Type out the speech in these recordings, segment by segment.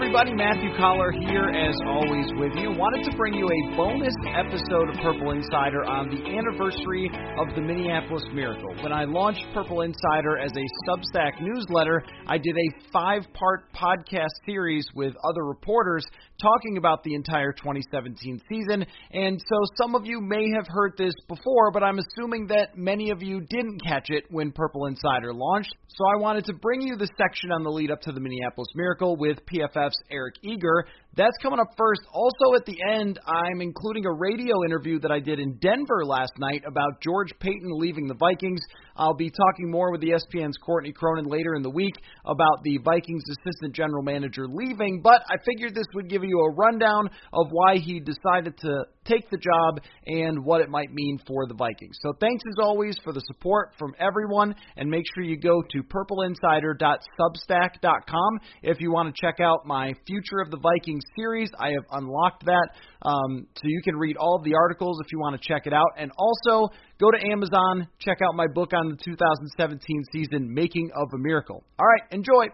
Everybody. Matthew Coller here, as always, with you. Wanted to bring you a bonus episode of Purple Insider on the anniversary of the Minneapolis Miracle. When I launched Purple Insider as a Substack newsletter, I did a five part podcast series with other reporters talking about the entire 2017 season. And so some of you may have heard this before, but I'm assuming that many of you didn't catch it when Purple Insider launched. So I wanted to bring you the section on the lead up to the Minneapolis Miracle with PFF's Eric Eager. That's coming up first. Also, at the end, I'm including a radio interview that I did in Denver last night about George Paton leaving the Vikings. I'll be talking more with the ESPN's Courtney Cronin later in the week about the Vikings assistant general manager leaving, but I figured this would give you a rundown of why he decided to take the job and what it might mean for the Vikings. So thanks as always for the support from everyone, and make sure you go to purpleinsider.substack.com if you want to check out my Future of the Vikings series. I have unlocked that, um, so you can read all of the articles if you want to check it out, and also go to Amazon, check out my book on the 2017 season, Making of a Miracle. All right, enjoy.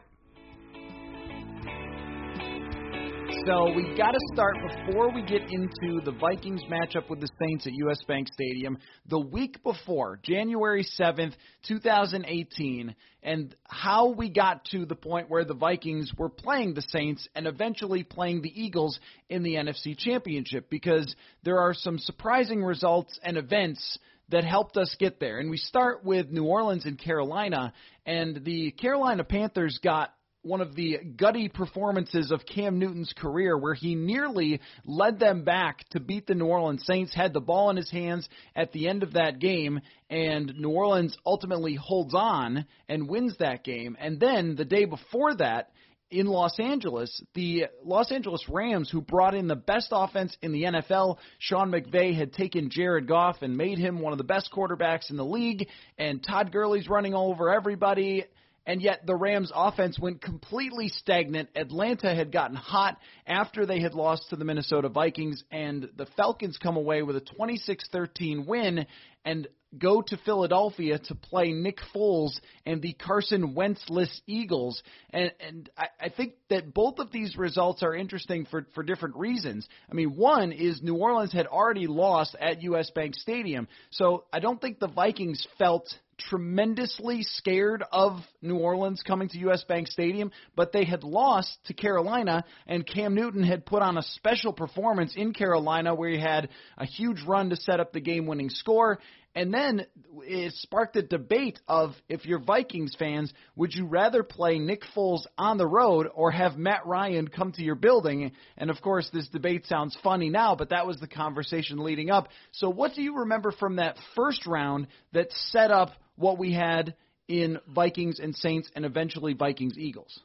So we got to start before we get into the Vikings matchup with the Saints at US Bank Stadium the week before, January 7th, 2018, and how we got to the point where the Vikings were playing the Saints and eventually playing the Eagles in the NFC Championship because there are some surprising results and events that helped us get there. And we start with New Orleans and Carolina, and the Carolina Panthers got one of the gutty performances of Cam Newton's career, where he nearly led them back to beat the New Orleans Saints, had the ball in his hands at the end of that game, and New Orleans ultimately holds on and wins that game. And then the day before that, in Los Angeles, the Los Angeles Rams, who brought in the best offense in the NFL, Sean McVay had taken Jared Goff and made him one of the best quarterbacks in the league, and Todd Gurley's running all over everybody and yet the Rams offense went completely stagnant. Atlanta had gotten hot after they had lost to the Minnesota Vikings and the Falcons come away with a 26-13 win and go to Philadelphia to play Nick Foles and the Carson Wentzless Eagles. And, and I, I think that both of these results are interesting for, for different reasons. I mean, one is New Orleans had already lost at US Bank Stadium. So I don't think the Vikings felt – tremendously scared of New Orleans coming to US Bank Stadium, but they had lost to Carolina, and Cam Newton had put on a special performance in Carolina where he had a huge run to set up the game winning score. And then it sparked a debate of if you're Vikings fans, would you rather play Nick Foles on the road or have Matt Ryan come to your building? And of course, this debate sounds funny now, but that was the conversation leading up. So, what do you remember from that first round that set up what we had in Vikings and Saints and eventually Vikings Eagles?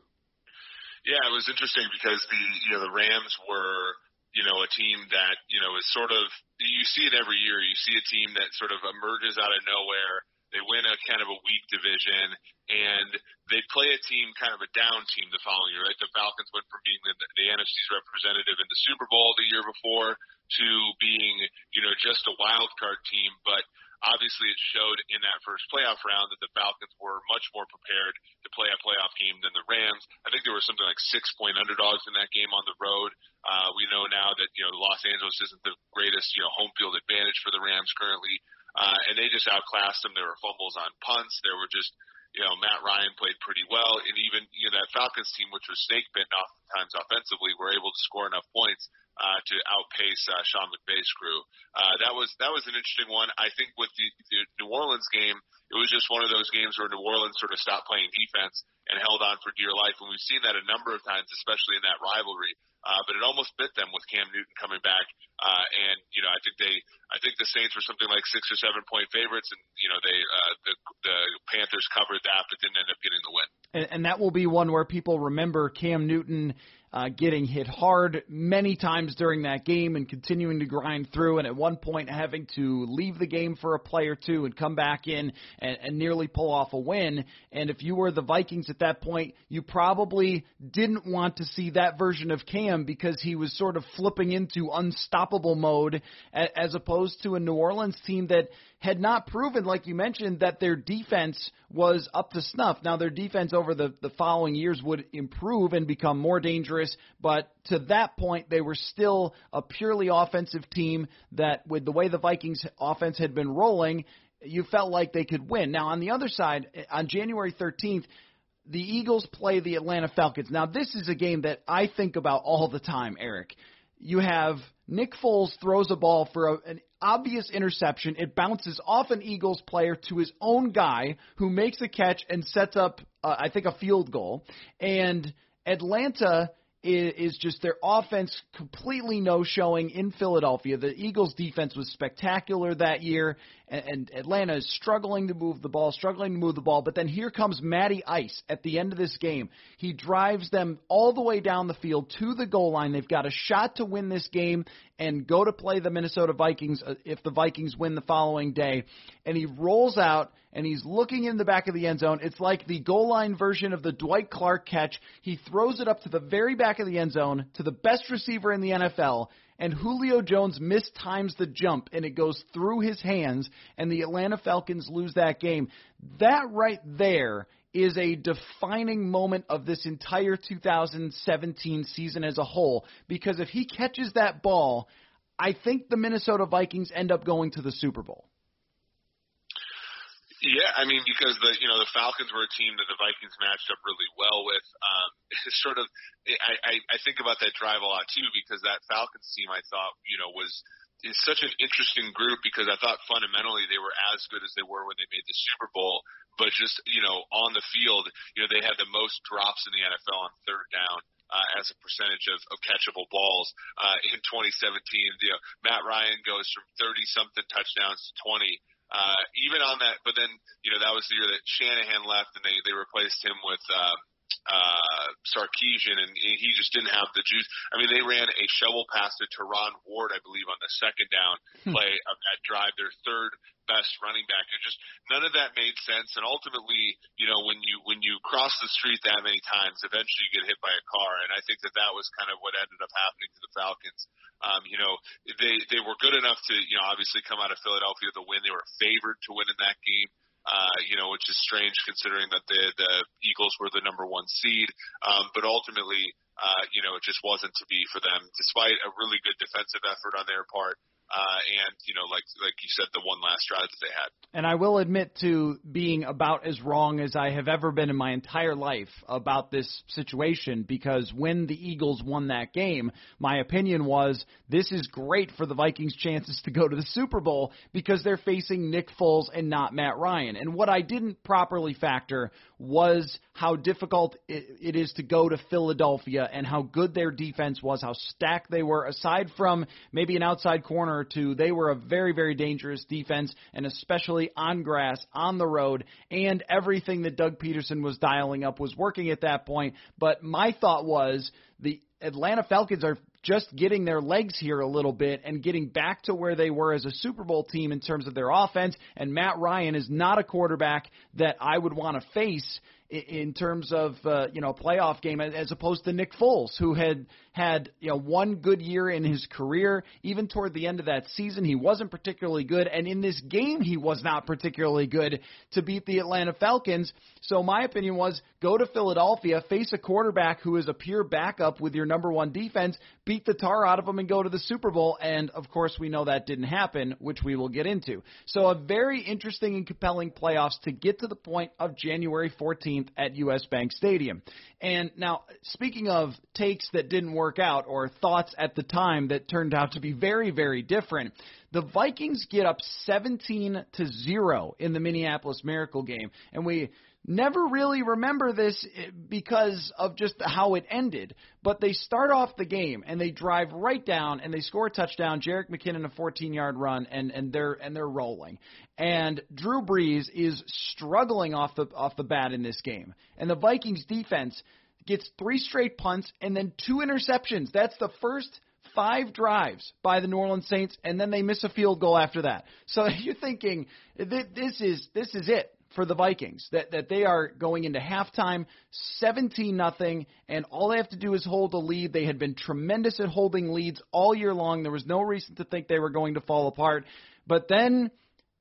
Yeah, it was interesting because the you know the Rams were you know, a team that, you know, is sort of, you see it every year. You see a team that sort of emerges out of nowhere. They win a kind of a weak division and they play a team kind of a down team the following year, right? The Falcons went from being the, the NFC's representative in the Super Bowl the year before to being, you know, just a wild card team. But obviously it showed in that first playoff round that the Falcons were much more prepared to play a playoff game than the Rams. I think there were something like six point underdogs in that game on the road. Uh, we know now that you know Los Angeles isn't the greatest you know home field advantage for the Rams currently, uh, and they just outclassed them. There were fumbles on punts. There were just you know, Matt Ryan played pretty well, and even you know that Falcons team, which was snake bitten oftentimes offensively, were able to score enough points uh, to outpace uh, Sean McVay's crew. Uh, that was that was an interesting one. I think with the, the New Orleans game, it was just one of those games where New Orleans sort of stopped playing defense and held on for dear life, and we've seen that a number of times, especially in that rivalry. Uh, but it almost bit them with Cam Newton coming back. Uh, and you know, I think they, I think the Saints were something like six or seven point favorites, and you know, they, uh, the, the Panthers covered that, but didn't end up getting the win. And, and that will be one where people remember Cam Newton uh, getting hit hard many times during that game and continuing to grind through, and at one point having to leave the game for a play or two and come back in and, and nearly pull off a win. And if you were the Vikings at that point, you probably didn't want to see that version of Cam because he was sort of flipping into unstoppable mode as opposed to a New Orleans team that had not proven, like you mentioned, that their defense was up to snuff. Now, their defense over the, the following years would improve and become more dangerous, but to that point, they were still a purely offensive team that, with the way the Vikings offense had been rolling, you felt like they could win. Now, on the other side, on January 13th, the Eagles play the Atlanta Falcons. Now, this is a game that I think about all the time, Eric. You have Nick Foles throws a ball for a, an obvious interception. It bounces off an Eagles player to his own guy who makes a catch and sets up, uh, I think, a field goal. And Atlanta is, just their offense completely no showing in Philadelphia. The Eagles' defense was spectacular that year, and, and Atlanta is struggling to move the ball, struggling to move the ball. But then here comes Matty Ice at the end of this game. He drives them all the way down the field to the goal line. They've got a shot to win this game and go to play the Minnesota Vikings uh, if the Vikings win the following day. And he rolls out and he's looking in the back of the end zone. It's like the goal line version of the Dwight Clark catch. He throws it up to the very back of the end zone to the best receiver in the NFL, and Julio Jones mistimes the jump and it goes through his hands, and the Atlanta Falcons lose that game. That right there is a defining moment of this entire 2017 season as a whole because if he catches that ball, I think the Minnesota Vikings end up going to the Super Bowl. Yeah, I mean because the you know the Falcons were a team that the Vikings matched up really well with. Um, sort of I, I I think about that drive a lot too because that Falcons team I thought you know was is such an interesting group because I thought fundamentally they were as good as they were when they made the Super Bowl, but just you know on the field you know they had the most drops in the NFL on third down. Uh, as a percentage of, of catchable balls uh, in 2017, you know Matt Ryan goes from 30 something touchdowns to 20 uh, even on that, but then you know that was the year that Shanahan left, and they they replaced him with. Uh, uh, Sarkisian, and he just didn't have the juice. I mean, they ran a shovel pass to Terron Ward, I believe, on the second down hmm. play of that drive, their third best running back. It just none of that made sense. And ultimately, you know, when you when you cross the street that many times, eventually you get hit by a car. And I think that that was kind of what ended up happening to the Falcons. Um, you know, they they were good enough to you know obviously come out of Philadelphia with a win. They were favored to win in that game uh, you know, which is strange considering that the the Eagles were the number one seed. Um, but ultimately, uh, you know, it just wasn't to be for them, despite a really good defensive effort on their part uh, and you know, like like you said, the one last drive that they had. And I will admit to being about as wrong as I have ever been in my entire life about this situation because when the Eagles won that game, my opinion was this is great for the Vikings' chances to go to the Super Bowl because they're facing Nick Foles and not Matt Ryan. And what I didn't properly factor was how difficult it is to go to Philadelphia and how good their defense was, how stacked they were, aside from maybe an outside corner or two. They were a very, very dangerous defense, and especially on grass, on the road, and everything that Doug Pederson was dialing up was working at that point. But my thought was the Atlanta Falcons are just getting their legs here a little bit and getting back to where they were as a Super Bowl team in terms of their offense. And Matt Ryan is not a quarterback that I would want to face in terms of uh, you know playoff game as opposed to Nick Foles, who had had you know one good year in his career. Even toward the end of that season, he wasn't particularly good, and in this game, he was not particularly good to beat the Atlanta Falcons. So my opinion was go to Philadelphia, face a quarterback who is a pure backup with your number one defense, beat the tar out of them, and go to the Super Bowl. And of course, we know that didn't happen, which we will get into. So a very interesting and compelling playoffs to get to the point of January 14th at US Bank Stadium. And now, speaking of takes that didn't work out or thoughts at the time that turned out to be very, very different, the Vikings get up 17 to 0 in the Minneapolis Miracle game. And we never really remember this eh, because of just how it ended. But they start off the game and they drive right down and they score a touchdown. Jerick McKinnon a 14-yard run and and they're and they're rolling. And Drew Brees is struggling off the off the bat in this game. And the Vikings defense gets three straight punts and then two interceptions. That's the first five drives by the New Orleans Saints, and then they miss a field goal after that. So you're thinking this is this is it for the Vikings that that they are going into halftime 17 nothing and all they have to do is hold a lead. They had been tremendous at holding leads all year long. There was no reason to think they were going to fall apart. But then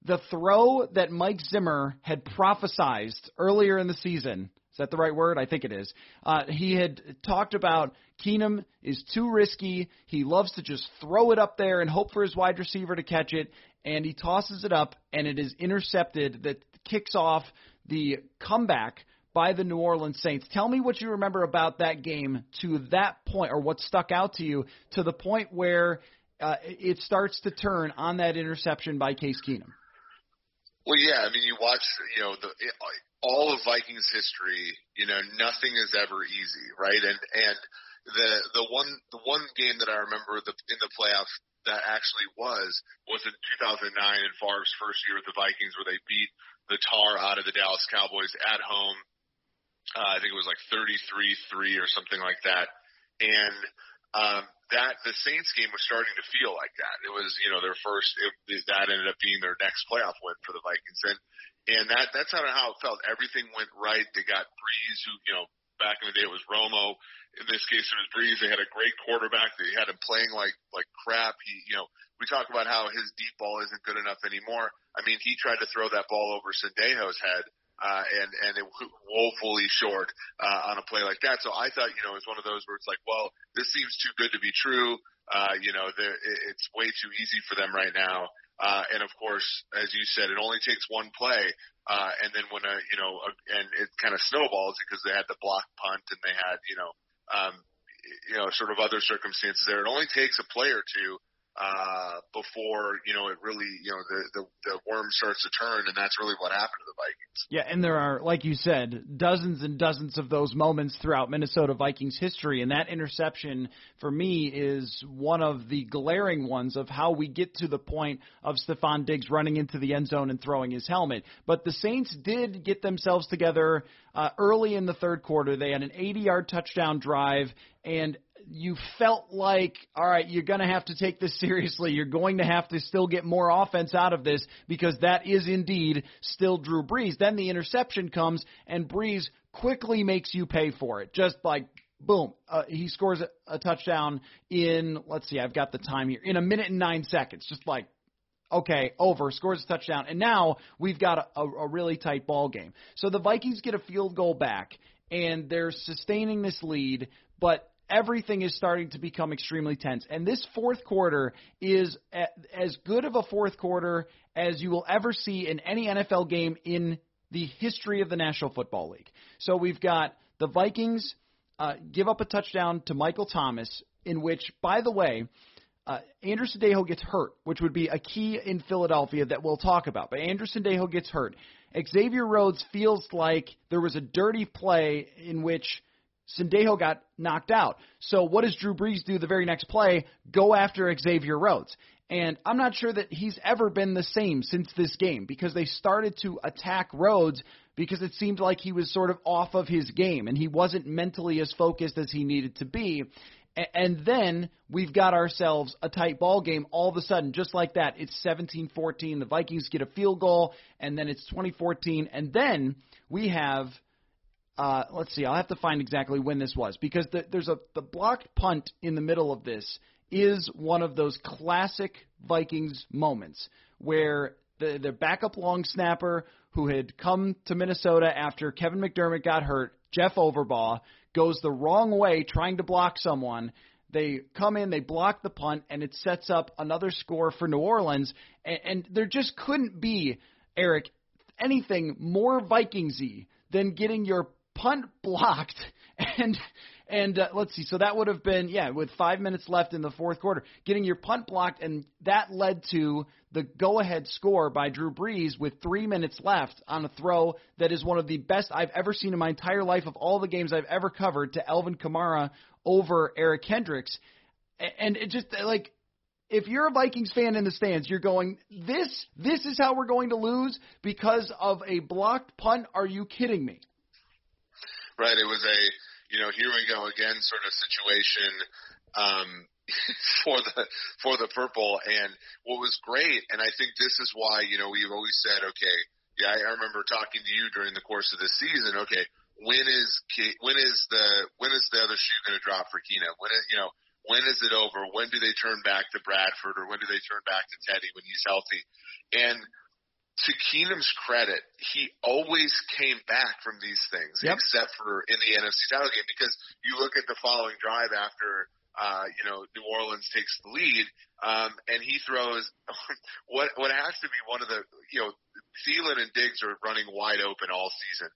the throw that Mike Zimmer had prophesized earlier in the season is that the right word? I think it is. Uh, he had talked about Keenum is too risky. He loves to just throw it up there and hope for his wide receiver to catch it. And he tosses it up, and it is intercepted. That kicks off the comeback by the New Orleans Saints. Tell me what you remember about that game to that point, or what stuck out to you to the point where uh, it starts to turn on that interception by Case Keenum. Well, yeah, I mean, you watch, you know, the all of Vikings history. You know, nothing is ever easy, right? And and the the one the one game that I remember the, in the playoffs that actually was was in 2009 in Favre's first year with the Vikings, where they beat the tar out of the Dallas Cowboys at home. Uh, I think it was like 33-3 or something like that. And um, that the Saints game was starting to feel like that. It was, you know, their first. It, that ended up being their next playoff win for the Vikings, and and that that's kind of how it felt. Everything went right. They got Brees, who you know back in the day it was Romo. In this case, it was Brees. They had a great quarterback. They had him playing like like crap. He, you know, we talk about how his deep ball isn't good enough anymore. I mean, he tried to throw that ball over Sendejo's head, uh, and and it woefully short uh, on a play like that. So I thought, you know, it was one of those where it's like, well, this seems too good to be true. Uh, you know, it's way too easy for them right now. Uh, and of course, as you said, it only takes one play. Uh, and then when a, you know, a, and it kind of snowballs because they had the block punt and they had, you know, um, you know, sort of other circumstances there. It only takes a play or two uh, before you know it really you know the, the the worm starts to turn, and that's really what happened to the Vikings. Yeah, and there are, like you said, dozens and dozens of those moments throughout Minnesota Vikings history, and that interception for me is one of the glaring ones of how we get to the point of Stefon Diggs running into the end zone and throwing his helmet. But the Saints did get themselves together uh, early in the third quarter. They had an 80-yard touchdown drive, and you felt like, all right, you're going to have to take this seriously. You're going to have to still get more offense out of this because that is indeed still Drew Brees. Then the interception comes, and Brees quickly makes you pay for it. Just like, boom, uh, he scores a, a touchdown in, let's see, I've got the time here, in a minute and nine seconds. Just like, okay, over, scores a touchdown, and now we've got a, a, a really tight ball game. So the Vikings get a field goal back, and they're sustaining this lead, but everything is starting to become extremely tense. And this fourth quarter is a, as good of a fourth quarter as you will ever see in any NFL game in the history of the National Football League. So we've got the Vikings uh, give up a touchdown to Michael Thomas, in which, by the way, uh, Andrew Sendejo gets hurt, which would be a key in Philadelphia that we'll talk about. But Andrew Sendejo gets hurt. Xavier Rhodes feels like there was a dirty play in which Sendejo got knocked out. So what does Drew Brees do the very next play? Go after Xavier Rhodes. And I'm not sure that he's ever been the same since this game because they started to attack Rhodes because it seemed like he was sort of off of his game and he wasn't mentally as focused as he needed to be. And then we've got ourselves a tight ball game all of a sudden, just like that. It's 17-14. The Vikings get a field goal, and then it's 2014. And then we have Uh, let's see. I'll have to find exactly when this was because the, there's a the blocked punt in the middle of this is one of those classic Vikings moments where the the backup long snapper who had come to Minnesota after Kevin McDermott got hurt, Jeff Overbaugh, goes the wrong way trying to block someone. They come in, they block the punt, and it sets up another score for New Orleans. And, and there just couldn't be, Eric, anything more Vikingsy than getting your punt blocked and and uh, let's see. So that would have been yeah, with five minutes left in the fourth quarter, getting your punt blocked, and that led to the go-ahead score by Drew Brees with three minutes left on a throw that is one of the best I've ever seen in my entire life of all the games I've ever covered to Alvin Kamara over Eric Kendricks, and it just like if you're a Vikings fan in the stands, you're going, this this is how we're going to lose because of a blocked punt. Are you kidding me? Right. It was a you know, here we go again sort of situation um, for the for the purple. And what was great, and I think this is why you know we've always said, okay, yeah, I remember talking to you during the course of the season. Okay, when is when is the when is the other shoe going to drop for Keenum? When is, you know when is it over? When do they turn back to Bradford or when do they turn back to Teddy when he's healthy? And to Keenum's credit, he always came back from these things, yep. except for in the NFC title game. Because you look at the following drive after, uh, you know, New Orleans takes the lead, um, and he throws what what has to be one of the, you know, Thielen and Diggs are running wide open all season.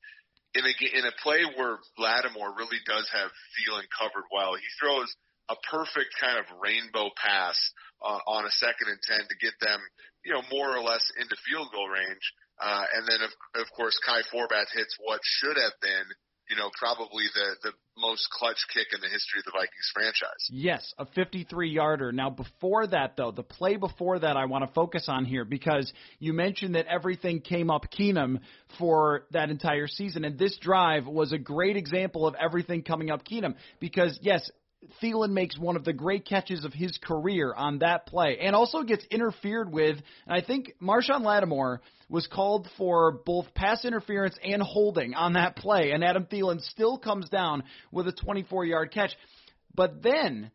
In a in a play where Lattimore really does have Thielen covered well, he throws a perfect kind of rainbow pass uh, on a second and ten to get them, you know, more or less into field goal range. Uh, and then of, of course Kai Forbath hits what should have been, you know, probably the the most clutch kick in the history of the Vikings franchise. Yes, a 53 yarder. Now before that though, the play before that I want to focus on here because you mentioned that everything came up Keenum for that entire season and this drive was a great example of everything coming up Keenum because yes, Thielen makes one of the great catches of his career on that play and also gets interfered with. And I think Marshon Lattimore was called for both pass interference and holding on that play, and Adam Thielen still comes down with a 24 yard catch. But then,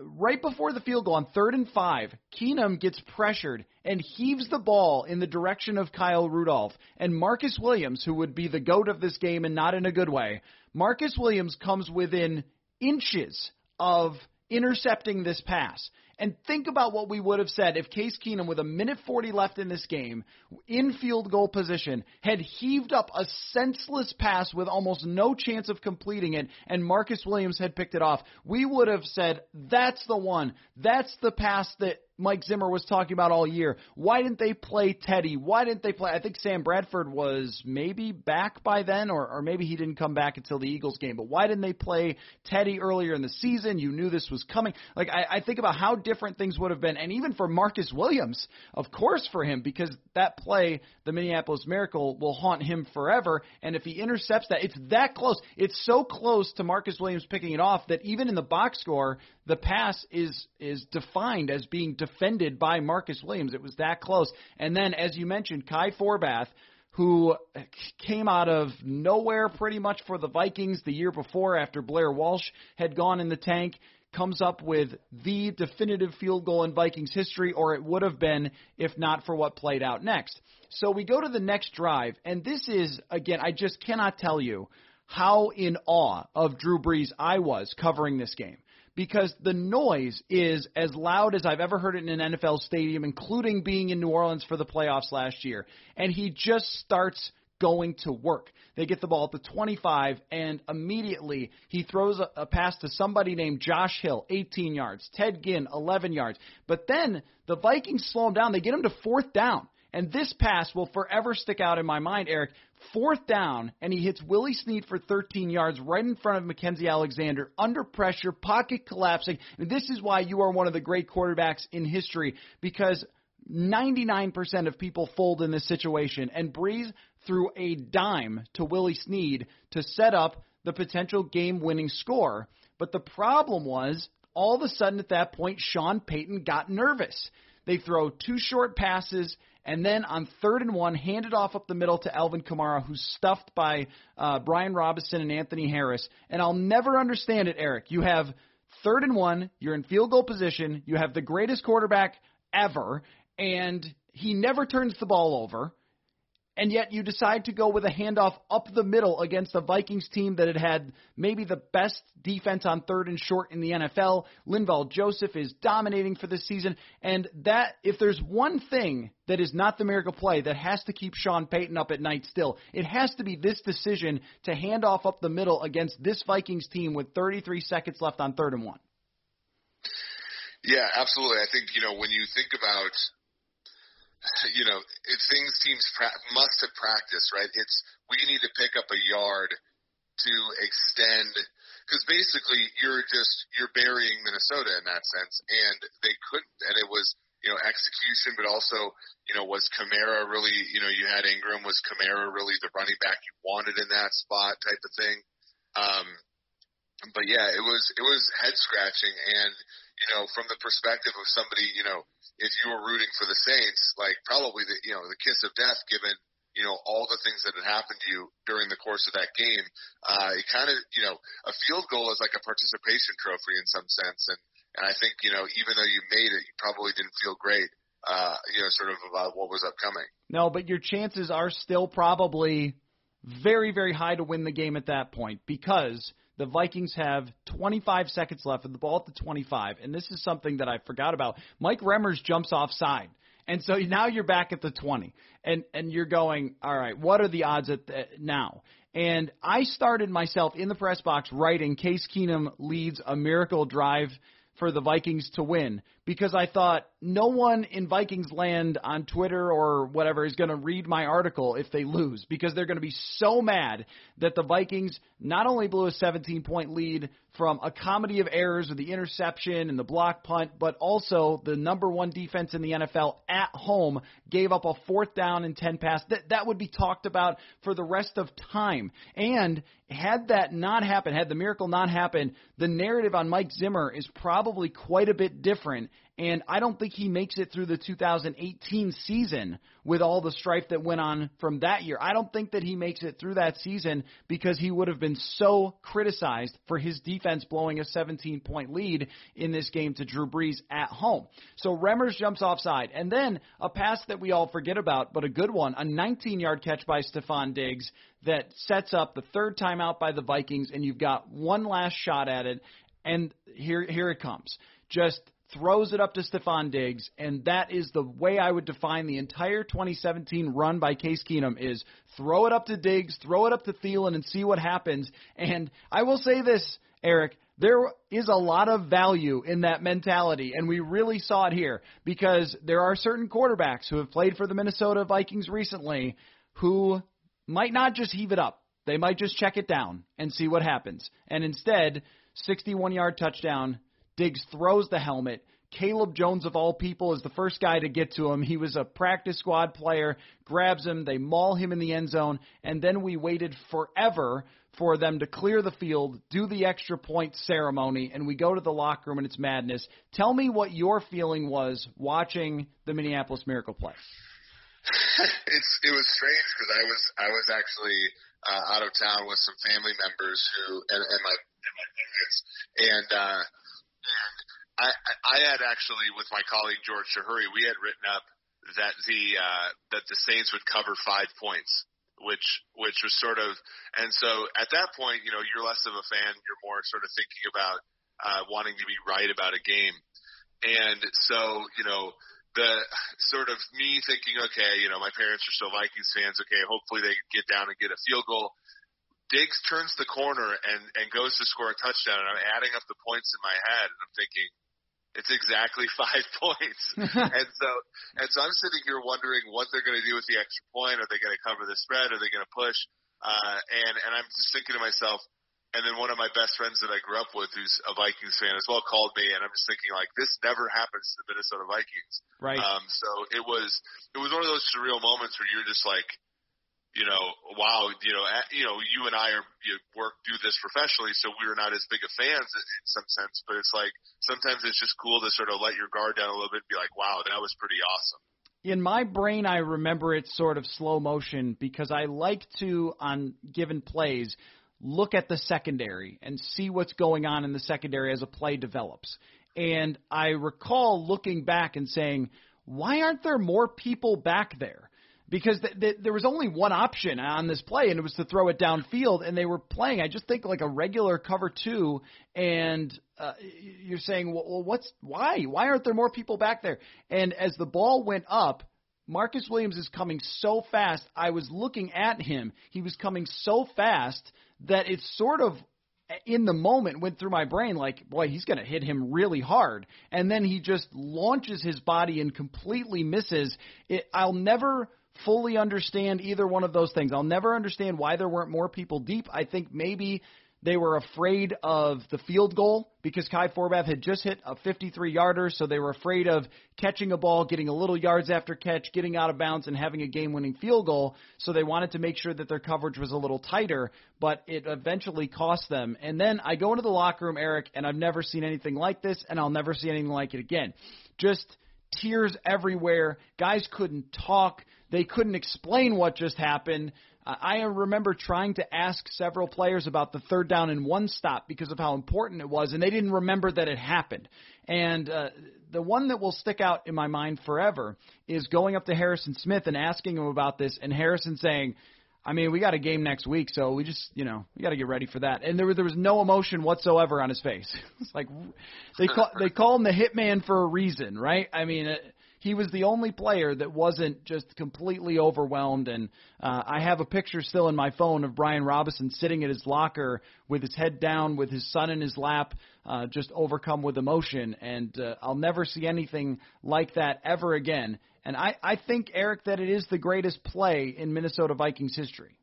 right before the field goal on third and five, Keenum gets pressured and heaves the ball in the direction of Kyle Rudolph. And Marcus Williams, who would be the goat of this game and not in a good way, Marcus Williams comes within inches of intercepting this pass. And think about what we would have said if Case Keenum, with a minute 40 left in this game, in field goal position, had heaved up a senseless pass with almost no chance of completing it, and Marcus Williams had picked it off. We would have said, that's the one. That's the pass that Mike Zimmer was talking about all year. Why didn't they play Teddy? Why didn't they play? I think Sam Bradford was maybe back by then, or, or maybe he didn't come back until the Eagles game. But why didn't they play Teddy earlier in the season? You knew this was coming. Like I, I think about how different things would have been, and even for Marcus Williams, of course, for him because that play, the Minneapolis Miracle, will haunt him forever. And if he intercepts that, it's that close. It's so close to Marcus Williams picking it off that even in the box score, the pass is is defined as being defended by Marcus Williams. It was that close. And then, as you mentioned, Kai Forbath, who came out of nowhere pretty much for the Vikings the year before after Blair Walsh had gone in the tank, comes up with the definitive field goal in Vikings history, or it would have been if not for what played out next. So we go to the next drive, and this is, again, I just cannot tell you how in awe of Drew Brees I was covering this game because the noise is as loud as I've ever heard it in an NFL stadium, including being in New Orleans for the playoffs last year. And he just starts going to work. They get the ball at the 25, and immediately he throws a, a pass to somebody named Josh Hill, 18 yards, Ted Ginn, 11 yards. But then the Vikings slow him down. They get him to fourth down. And this pass will forever stick out in my mind, Eric. Fourth down, and he hits Willie Snead for 13 yards right in front of Mackensie Alexander, under pressure, pocket collapsing. And this is why you are one of the great quarterbacks in history, because 99% of people fold in this situation. And Brees threw a dime to Willie Snead to set up the potential game winning score. But the problem was, all of a sudden at that point, Sean Payton got nervous. They throw two short passes and then on third and one, handed off up the middle to Alvin Kamara, who's stuffed by uh, Brian Robison and Anthony Harris. And I'll never understand it, Eric. You have third and one, you're in field goal position, you have the greatest quarterback ever, and he never turns the ball over and yet you decide to go with a handoff up the middle against a Vikings team that had had maybe the best defense on third and short in the NFL. Linval Joseph is dominating for this season, and that if there's one thing that is not the miracle play that has to keep Sean Payton up at night still, it has to be this decision to hand off up the middle against this Vikings team with 33 seconds left on third and one. Yeah, absolutely. I think you know when you think about you know, it, things teams pra- must have practiced, right? It's we need to pick up a yard to extend because basically you're just you're burying Minnesota in that sense, and they couldn't, and it was you know execution, but also you know was Kamara really you know you had Ingram was Kamara really the running back you wanted in that spot type of thing. Um, but yeah, it was it was head scratching, and you know from the perspective of somebody you know if you were rooting for the Saints, like probably the you know the kiss of death, given you know all the things that had happened to you during the course of that game. Uh, it kind of you know a field goal is like a participation trophy in some sense, and and I think you know even though you made it, you probably didn't feel great. Uh, you know, sort of about what was upcoming. No, but your chances are still probably very, very high to win the game at that point because the Vikings have 25 seconds left with the ball at the 25, and this is something that I forgot about. Mike Remmers jumps offside. And so now you're back at the 20, and and you're going, all right, what are the odds at the, now? And I started myself in the press box writing Case Keenum leads a miracle drive for the Vikings to win because I thought no one in Vikings land on Twitter or whatever is going to read my article if they lose because they're going to be so mad that the Vikings not only blew a 17 point lead from a comedy of errors with the interception and the block punt, but also the number one defense in the NFL at home gave up a fourth down and 10 pass. That, that would be talked about for the rest of time. And had that not happened, had the miracle not happened, the narrative on Mike Zimmer is probably quite a bit different and I don't think he makes it through the 2018 season with all the strife that went on from that year. I don't think that he makes it through that season because he would have been so criticized for his defense blowing a 17 point lead in this game to Drew Brees at home. So Remmers jumps offside. And then a pass that we all forget about, but a good one, a 19 yard catch by Stefon Diggs that sets up the third timeout by the Vikings, and you've got one last shot at it. And here, here it comes. Just throws it up to Stefon Diggs, and that is the way I would define the entire 2017 run by Case Keenum is throw it up to Diggs, throw it up to Thielen, and see what happens. And I will say this, Eric, there is a lot of value in that mentality, and we really saw it here because there are certain quarterbacks who have played for the Minnesota Vikings recently who might not just heave it up. They might just check it down and see what happens. And instead, 61 yard touchdown Diggs throws the helmet. Caleb Jones, of all people, is the first guy to get to him. He was a practice squad player, grabs him, they maul him in the end zone, and then we waited forever for them to clear the field, do the extra point ceremony, and we go to the locker room and it's madness. Tell me what your feeling was watching the Minneapolis Miracle play. it's it was strange because I was I was actually uh, out of town with some family members who and, and my and my parents and uh and I, I had actually, with my colleague George Chahrouri, we had written up that the uh, that the Saints would cover five points, which which was sort of, and so at that point, you know, you're less of a fan, you're more sort of thinking about uh, wanting to be right about a game, and so you know the sort of me thinking, okay, you know, my parents are still Vikings fans, okay, hopefully they get down and get a field goal. Diggs turns the corner and and goes to score a touchdown, and I'm adding up the points in my head, and I'm thinking, it's exactly five points. and so and so I'm sitting here wondering what they're going to do with the extra point. Are they going to cover the spread? Are they going to push? Uh, and and I'm just thinking to myself. And then one of my best friends that I grew up with, who's a Vikings fan as well, called me, and I'm just thinking like, this never happens to the Minnesota Vikings. Right. Um, so it was it was one of those surreal moments where you're just like, you know, wow, you know, you know, you and I are you work do this professionally, so we're not as big of fans in some sense. But it's like sometimes it's just cool to sort of let your guard down a little bit and be like, wow, that was pretty awesome. in my brain, I remember it sort of slow motion because I like to, on given plays, look at the secondary and see what's going on in the secondary as a play develops. And I recall looking back and saying, why aren't there more people back there? Because th- th- there was only one option on this play, and it was to throw it downfield, and they were playing, I just think, like a regular cover two, and uh, you're saying, well, what's why? Why aren't there more people back there? And as the ball went up, Marcus Williams is coming so fast. I was looking at him. He was coming so fast that it sort of in the moment went through my brain like, boy, he's going to hit him really hard. And then he just launches his body and completely misses. It, I'll never fully understand either one of those things. I'll never understand why there weren't more people deep. I think maybe they were afraid of the field goal because Kai Forbath had just hit a 53 yarder, so they were afraid of catching a ball, getting a little yards after catch, getting out of bounds, and having a game winning field goal. So they wanted to make sure that their coverage was a little tighter, but it eventually cost them. And then I go into the locker room, Eric, and I've never seen anything like this, and I'll never see anything like it again. Just tears everywhere. Guys couldn't talk. They couldn't explain what just happened. I remember trying to ask several players about the third down and one stop because of how important it was, and they didn't remember that it happened. And uh, the one that will stick out in my mind forever is going up to Harrison Smith and asking him about this, and Harrison saying, I mean, we got a game next week, so we just, you know, we got to get ready for that. And there was there was no emotion whatsoever on his face. it's like they call they call him the hitman for a reason, right? I mean, it, he was the only player that wasn't just completely overwhelmed. And uh, I have a picture still in my phone of Brian Robison sitting at his locker with his head down, with his son in his lap, uh, just overcome with emotion. And uh, I'll never see anything like that ever again. And I, I think, Eric, that it is the greatest play in Minnesota Vikings history.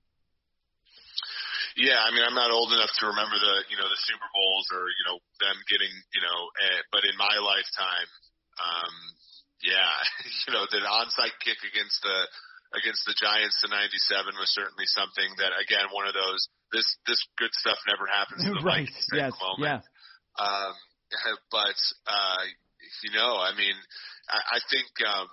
Yeah, I mean, I'm not old enough to remember the, you know, the Super Bowls or, you know, them getting, you know, uh, but in my lifetime, um, yeah, you know, the onside kick against the against the Giants in 97 was certainly something that again one of those this this good stuff never happens to the right. Vikings yes. moment. Yeah. Um, but uh, you know, I mean, I, I think um,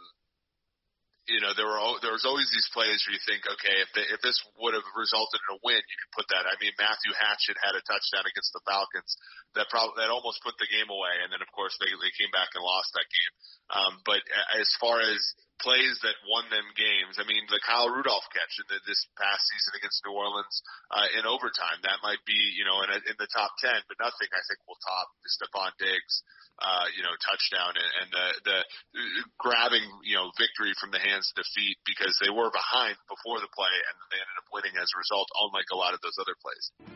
you know there were there was always these plays where you think, okay, if they, if this would have resulted in a win, you could put that. I mean, Matthew Hatchette had a touchdown against the Falcons that probably that almost put the game away, and then of course they they came back and lost that game. Um, but as far as plays that won them games. I mean, the Kyle Rudolph catch in the, this past season against New Orleans uh, in overtime, that might be, you know, in, a, in the top 10, but nothing I think will top Stefon Diggs uh, you know, touchdown and, and the, the grabbing, you know, victory from the hands of defeat because they were behind before the play and they ended up winning as a result, unlike a lot of those other plays.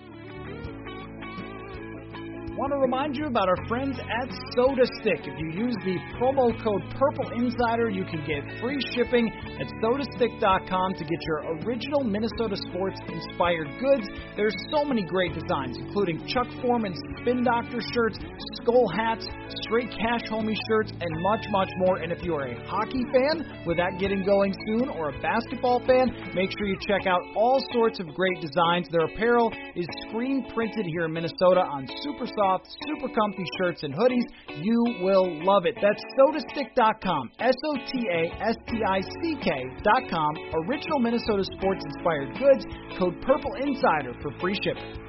Want to remind you about our friends at Soda Stick. If you use the promo code Purple Insider, you can get free shipping at SotaStick.com to get your original Minnesota sports inspired goods. There's so many great designs, including Chuck Foreman Spin Doctor shirts, skull hats, straight cash homie shirts, and much, much more. And if you are a hockey fan, with that getting going soon, or a basketball fan, make sure you check out all sorts of great designs. Their apparel is screen printed here in Minnesota on super soft soft, super comfy shirts and hoodies. You will love it. That's sotastick.com. S O T A S T I C K.com. Original Minnesota sports inspired goods. Code Purple Insider for free shipping.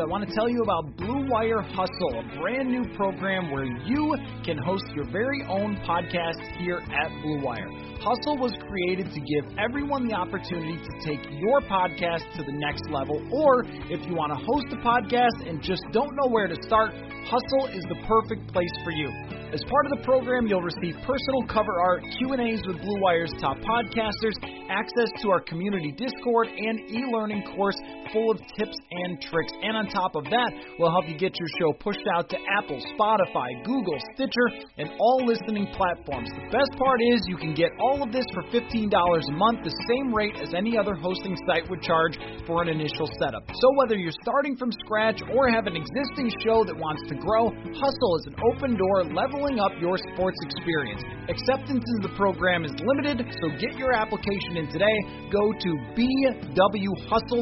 I want to tell you about Blue Wire Hustle, a brand new program where you can host your very own podcast here at Blue Wire. Hustle was created to give everyone the opportunity to take your podcast to the next level, or if you want to host a podcast and just don't know where to start, Hustle is the perfect place for you. As part of the program, you'll receive personal cover art, Q&As with Blue Wire's top podcasters, access to our community Discord, and e-learning course full of tips and tricks. And on top of that, we'll help you get your show pushed out to Apple, Spotify, Google, Stitcher, and all listening platforms. The best part is you can get all of this for $15 a month, the same rate as any other hosting site would charge for an initial setup. So whether you're starting from scratch or have an existing show that wants to grow, Hustle is an open door level leveling up your sports experience. Acceptance into the program is limited, so get your application in today. Go to bwhustle.com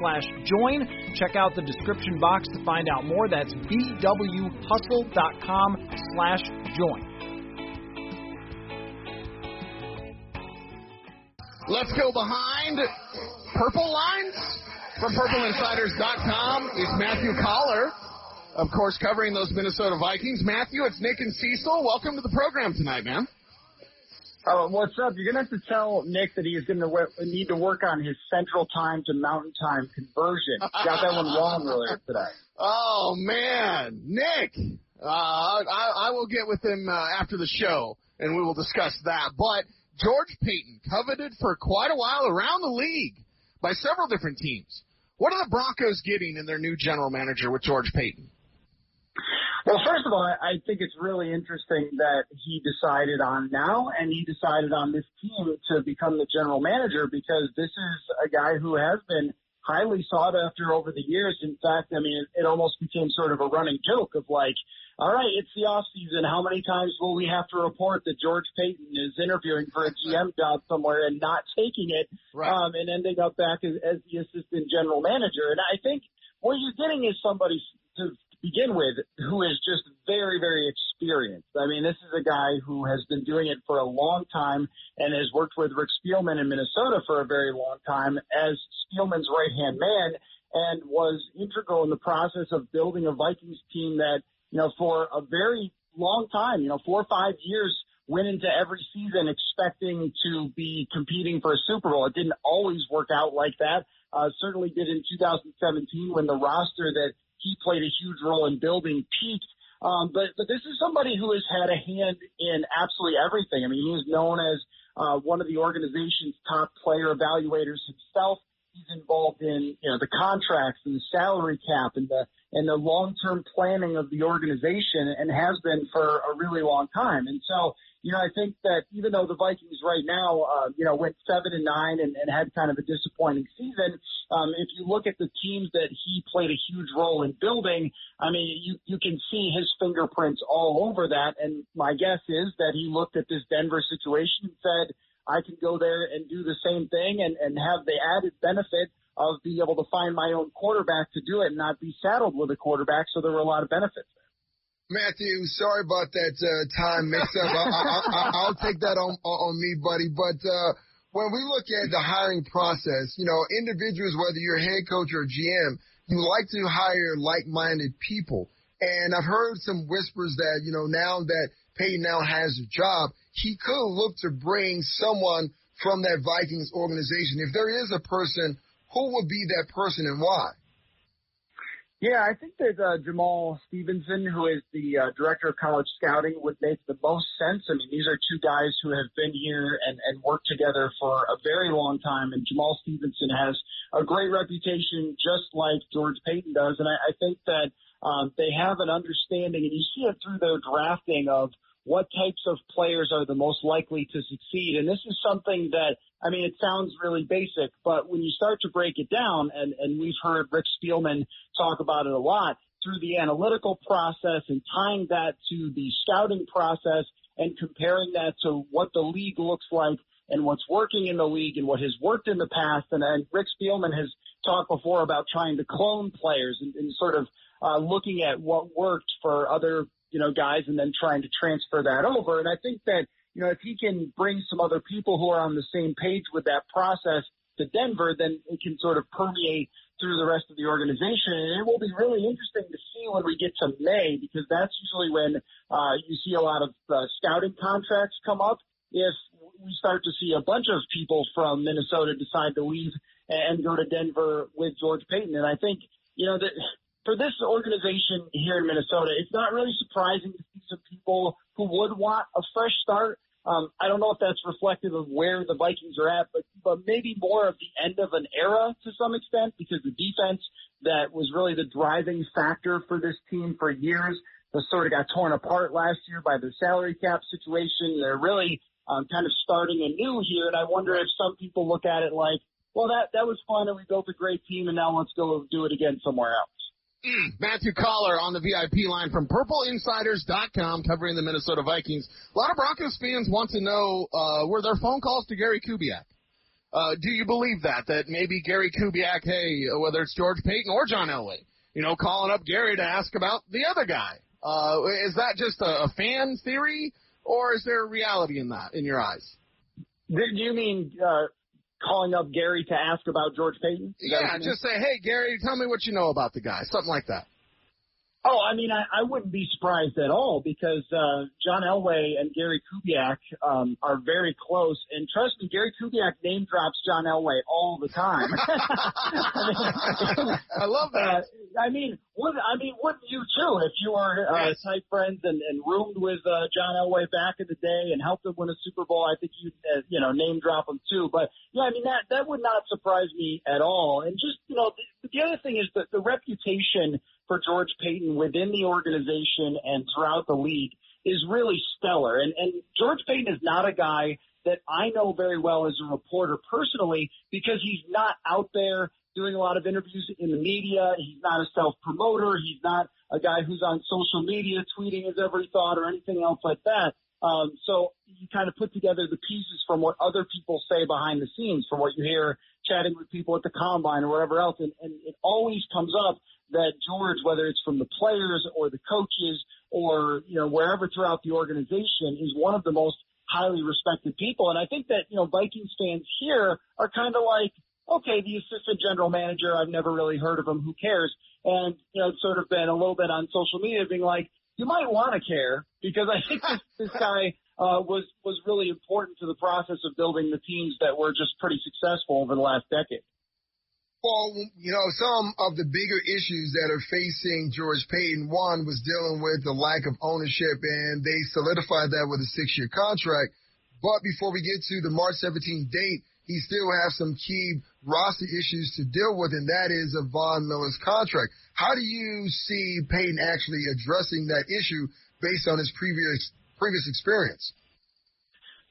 slash join. Check out the description box to find out more. That's bwhustle.com slash join. Let's go behind purple lines from purpleinsiders.com. It's Matthew Coller of course, covering those Minnesota Vikings. Matthew, it's Nick and Cecil. Welcome to the program tonight, man. Oh, what's up? You're gonna have to tell Nick that he's gonna w- need to work on his Central Time to Mountain Time conversion. Got that one wrong earlier today. Oh man, Nick. Uh, I, I will get with him uh, after the show, and we will discuss that. But George Paton, coveted for quite a while around the league by several different teams. What are the Broncos getting in their new general manager with George Paton? Well, first of all, I think it's really interesting that he decided on now and he decided on this team to become the general manager because this is a guy who has been highly sought after over the years. In fact, I mean, it, it almost became sort of a running joke of like, all right, it's the off season. How many times will we have to report that George Paton is interviewing for a GM job somewhere and not taking it, right. um, and ending up back as, as the assistant general manager? And I think what you're getting is somebody to begin with who is just very, very experienced. I mean, this is a guy who has been doing it for a long time and has worked with Rick Spielman in Minnesota for a very long time as Spielman's right hand man and was integral in the process of building a Vikings team that, you know, for a very long time, you know, four or five years went into every season expecting to be competing for a Super Bowl. It didn't always work out like that. Uh, certainly did in 2017 when the roster that he played a huge role in building peaked. Um, but, but this is somebody who has had a hand in absolutely everything. I mean, he is known as uh, one of the organization's top player evaluators himself. He's involved in you know the contracts and the salary cap and the and the long term planning of the organization and has been for a really long time. And so you know, I think that even though the Vikings right now, uh, you know, went seven and nine and, and had kind of a disappointing season, um, if you look at the teams that he played a huge role in building, I mean, you, you can see his fingerprints all over that. And my guess is that he looked at this Denver situation and said, I can go there and do the same thing and, and have the added benefit of being able to find my own quarterback to do it and not be saddled with a quarterback. So there were a lot of benefits there. Matthew, sorry about that uh, time mix up. I, will take that on on me, buddy. But uh, when we look at the hiring process, you know, individuals, whether you're a head coach or a GM, you like to hire like-minded people. And I've heard some whispers that you know now that Paton now has a job, he could look to bring someone from that Vikings organization. If there is a person, who would be that person and why? Yeah, I think that uh, Jamal Stevenson, who is the uh, director of college scouting, would make the most sense. I mean, these are two guys who have been here and, and worked together for a very long time, and Jamal Stevenson has a great reputation, just like George Paton does. And I, I think that um, they have an understanding, and you see it through their drafting of what types of players are the most likely to succeed. And this is something that, I mean, it sounds really basic, but when you start to break it down, and, and we've heard Rick Spielman talk about it a lot, through the analytical process and tying that to the scouting process and comparing that to what the league looks like and what's working in the league and what has worked in the past. And and Rick Spielman has talked before about trying to clone players and, and sort of uh, looking at what worked for other you know, guys and then trying to transfer that over. And I think that, you know, if he can bring some other people who are on the same page with that process to Denver, then it can sort of permeate through the rest of the organization. And it will be really interesting to see when we get to May because that's usually when uh, you see a lot of uh, scouting contracts come up. If we start to see a bunch of people from Minnesota decide to leave and go to Denver with George Paton, and I think you know that for this organization here in Minnesota, it's not really surprising to see some people who would want a fresh start. Um, I don't know if that's reflective of where the Vikings are at, but but maybe more of the end of an era to some extent because the defense that was really the driving factor for this team for years has sort of got torn apart last year by the salary cap situation. They're really um, kind of starting anew here, and I wonder if some people look at it like, well, that that was fun and we built a great team, and now let's go do it again somewhere else. Mm, Matthew Coller on the VIP line from PurpleInsiders.com covering the Minnesota Vikings. A lot of Broncos fans want to know uh, were there phone calls to Gary Kubiak? Uh, do you believe that? That maybe Gary Kubiak, hey, whether it's George Paton or John Elway, you know, calling up Gary to ask about the other guy. Uh, is that just a, a fan theory, or is there a reality in that, in your eyes? Do you mean uh, calling up Gary to ask about George Paton? Yeah, just say, hey, Gary, tell me what you know about the guy. Something like that. Oh, I mean, I, I wouldn't be surprised at all because uh, John Elway and Gary Kubiak um, are very close. And trust me, Gary Kubiak name drops John Elway all the time. I, mean, I love that. Uh, I mean, would I mean, wouldn't you too if you were uh, yes. tight friends and, and roomed with uh, John Elway back in the day and helped him win a Super Bowl? I think you'd uh, you know name drop him too. But yeah, I mean that that would not surprise me at all. And just you know, the, the other thing is that the reputation for George Paton within the organization and throughout the league is really stellar. And, and George Paton is not a guy that I know very well as a reporter personally because he's not out there doing a lot of interviews in the media. He's not a self promoter. He's not a guy who's on social media tweeting his every thought or anything else like that. Um, so you kind of put together the pieces from what other people say behind the scenes, from what you hear chatting with people at the combine or wherever else, and, and it always comes up that George, whether it's from the players or the coaches or, you know, wherever throughout the organization is one of the most highly respected people. And I think that, you know, Vikings fans here are kind of like, okay, the assistant general manager, I've never really heard of him. Who cares? And, you know, it's sort of been a little bit on social media being like, you might want to care because I think this, this guy, uh, was, was really important to the process of building the teams that were just pretty successful over the last decade. Well, you know, some of the bigger issues that are facing George Paton. one was dealing with the lack of ownership, and they solidified that with a six-year contract. But before we get to the March 17th date, he still has some key roster issues to deal with, and that is a Von Miller's contract. How do you see Paton actually addressing that issue based on his previous previous experience?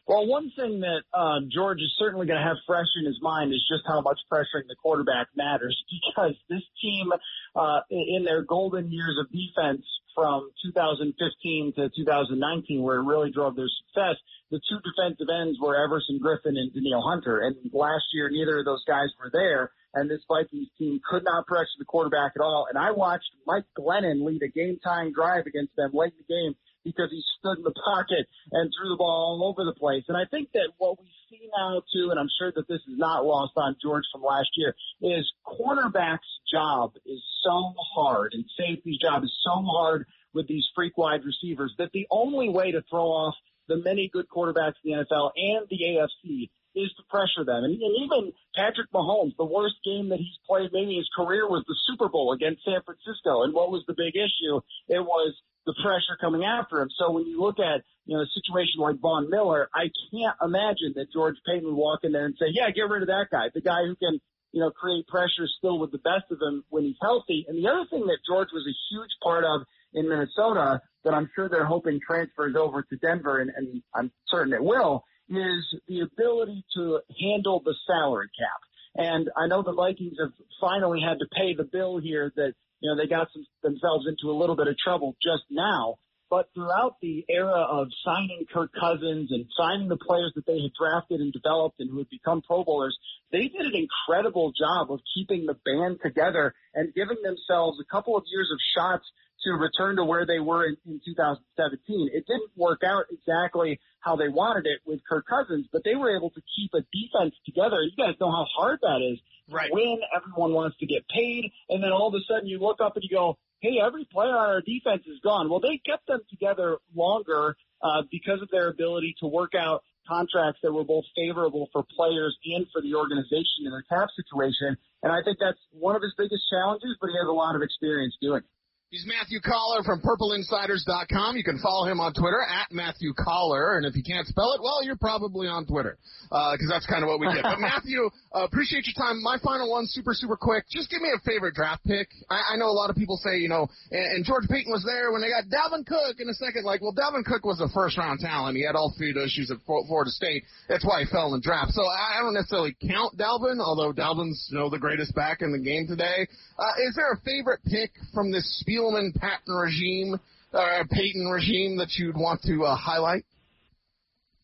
Well, one thing that uh, George is certainly going to have fresh in his mind is just how much pressuring the quarterback matters because this team, uh, in their golden years of defense from 2015 to 2019, where it really drove their success, the two defensive ends were Everson Griffen and Danielle Hunter. And last year, neither of those guys were there. And this Vikings team could not pressure the quarterback at all. And I watched Mike Glennon lead a game time drive against them late in the game because he stood in the pocket and threw the ball all over the place. And I think that what we see now too, and I'm sure that this is not lost on George from last year, is cornerback's job is so hard and safety's job is so hard with these freak wide receivers that the only way to throw off the many good quarterbacks in the NFL and the AFC is to pressure them. And, and even Patrick Mahomes, the worst game that he's played maybe his career was the Super Bowl against San Francisco. And what was the big issue? It was the pressure coming after him. So when you look at, you know, a situation like Von Miller, I can't imagine that George Paton would walk in there and say, yeah, get rid of that guy. The guy who can, you know, create pressure still with the best of them when he's healthy. And the other thing that George was a huge part of in Minnesota that I'm sure they're hoping transfers over to Denver and, and I'm certain it will is the ability to handle the salary cap. And I know the Vikings have finally had to pay the bill here that you know, they got some, themselves into a little bit of trouble just now. But throughout the era of signing Kirk Cousins and signing the players that they had drafted and developed and who had become Pro Bowlers, they did an incredible job of keeping the band together and giving themselves a couple of years of shots to return to where they were in, in 2017. It didn't work out exactly how they wanted it with Kirk Cousins, but they were able to keep a defense together. You guys know how hard that is. Right. Win, everyone wants to get paid, and then all of a sudden you look up and you go, hey, every player on our defense is gone. Well, they kept them together longer uh, because of their ability to work out contracts that were both favorable for players and for the organization in their cap situation. And I think that's one of his biggest challenges, but he has a lot of experience doing it. He's Matthew Coller from PurpleInsiders.com. You can follow him on Twitter at Matthew Coller, and if you can't spell it, well, you're probably on Twitter because uh, that's kind of what we get. But Matthew, uh, appreciate your time. My final one, super super quick. Just give me a favorite draft pick. I, I know a lot of people say, you know, and, and George Paton was there when they got Dalvin Cook in a second. Like, well, Dalvin Cook was a first round talent. He had all three issues at Florida State. That's why he fell in the draft. So I, I don't necessarily count Dalvin, although Dalvin's you know the greatest back in the game today. Uh, is there a favorite pick from this Spielman Patton regime, uh, Paton regime that you'd want to uh, highlight?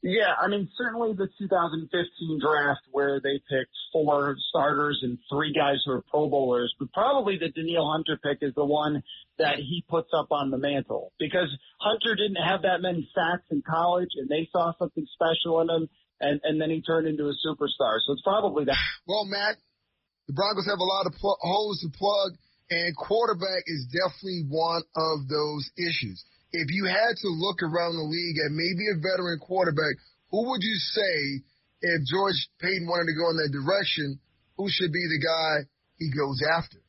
Yeah, I mean, certainly the 2015 draft where they picked four starters and three guys who are Pro Bowlers, but probably the Danielle Hunter pick is the one that he puts up on the mantle because Hunter didn't have that many sacks in college and they saw something special in him and and then he turned into a superstar. So it's probably that. Well, Matt, the Broncos have a lot of pl- holes to plug, and quarterback is definitely one of those issues. If you had to look around the league at maybe a veteran quarterback, who would you say if George Paton wanted to go in that direction? Who should be the guy he goes after?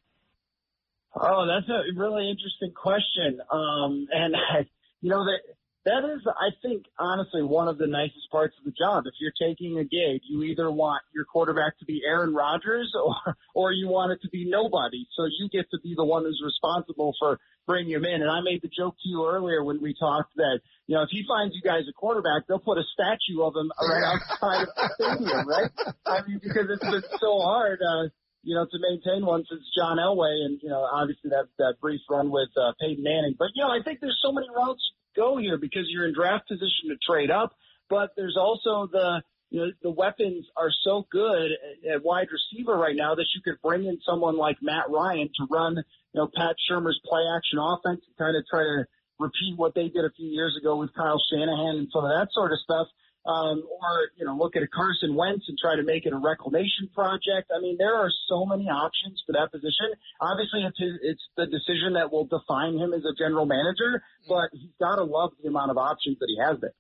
Oh, that's a really interesting question. Um, and you know that that is, I think, honestly, one of the nicest parts of the job. If you're taking a gig, you either want your quarterback to be Aaron Rodgers or, or you want it to be nobody. So you get to be the one who's responsible for bringing him in. And I made the joke to you earlier when we talked that, you know, if he finds you guys a quarterback, they'll put a statue of him right outside of the stadium, right? I mean, because it's been so hard, uh, you know, to maintain one since John Elway and, you know, obviously that, that brief run with, uh, Peyton Manning. But, you know, I think there's so many routes go here because you're in draft position to trade up, but there's also the you know, the weapons are so good at wide receiver right now that you could bring in someone like Matt Ryan to run, you know, Pat Shurmur's play action offense and kind of try to repeat what they did a few years ago with Kyle Shanahan and some of that sort of stuff. Um, or, you know, look at a Carson Wentz and try to make it a reclamation project. I mean, there are so many options for that position. Obviously, it's, his, it's the decision that will define him as a general manager, but he's got to love the amount of options that he has there.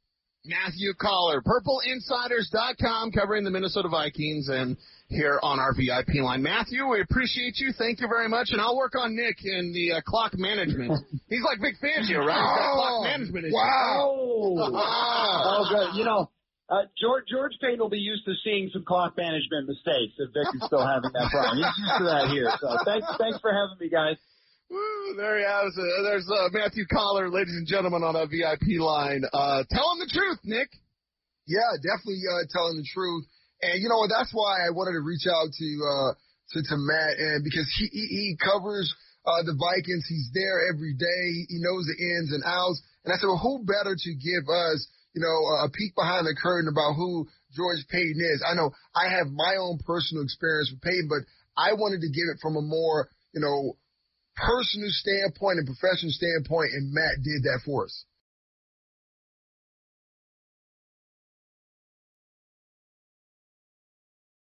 Matthew Coller, PurpleInsiders.com, covering the Minnesota Vikings and here on our VIP line. Matthew, we appreciate you. Thank you very much. And I'll work on Nick in the uh, clock management. He's like Vic Fangio, right? He's clock management issues. Wow. oh, good. You know, uh, George George Paton will be used to seeing some clock management mistakes if Vic is still having that problem. He's used to that here. So thanks, thanks for having me, guys. There he has it. There's uh, Matthew Coller, ladies and gentlemen, on a VIP line. Uh, tell him the truth, Nick. Yeah, definitely uh, telling the truth. And you know what? That's why I wanted to reach out to uh, to, to Matt, and because he he, he covers uh, the Vikings, he's there every day. He knows the ins and outs. And I said, well, who better to give us, you know, a peek behind the curtain about who George Paton is? I know I have my own personal experience with Paton, but I wanted to give it from a more, you know, personal standpoint and professional standpoint, and Matt did that for us.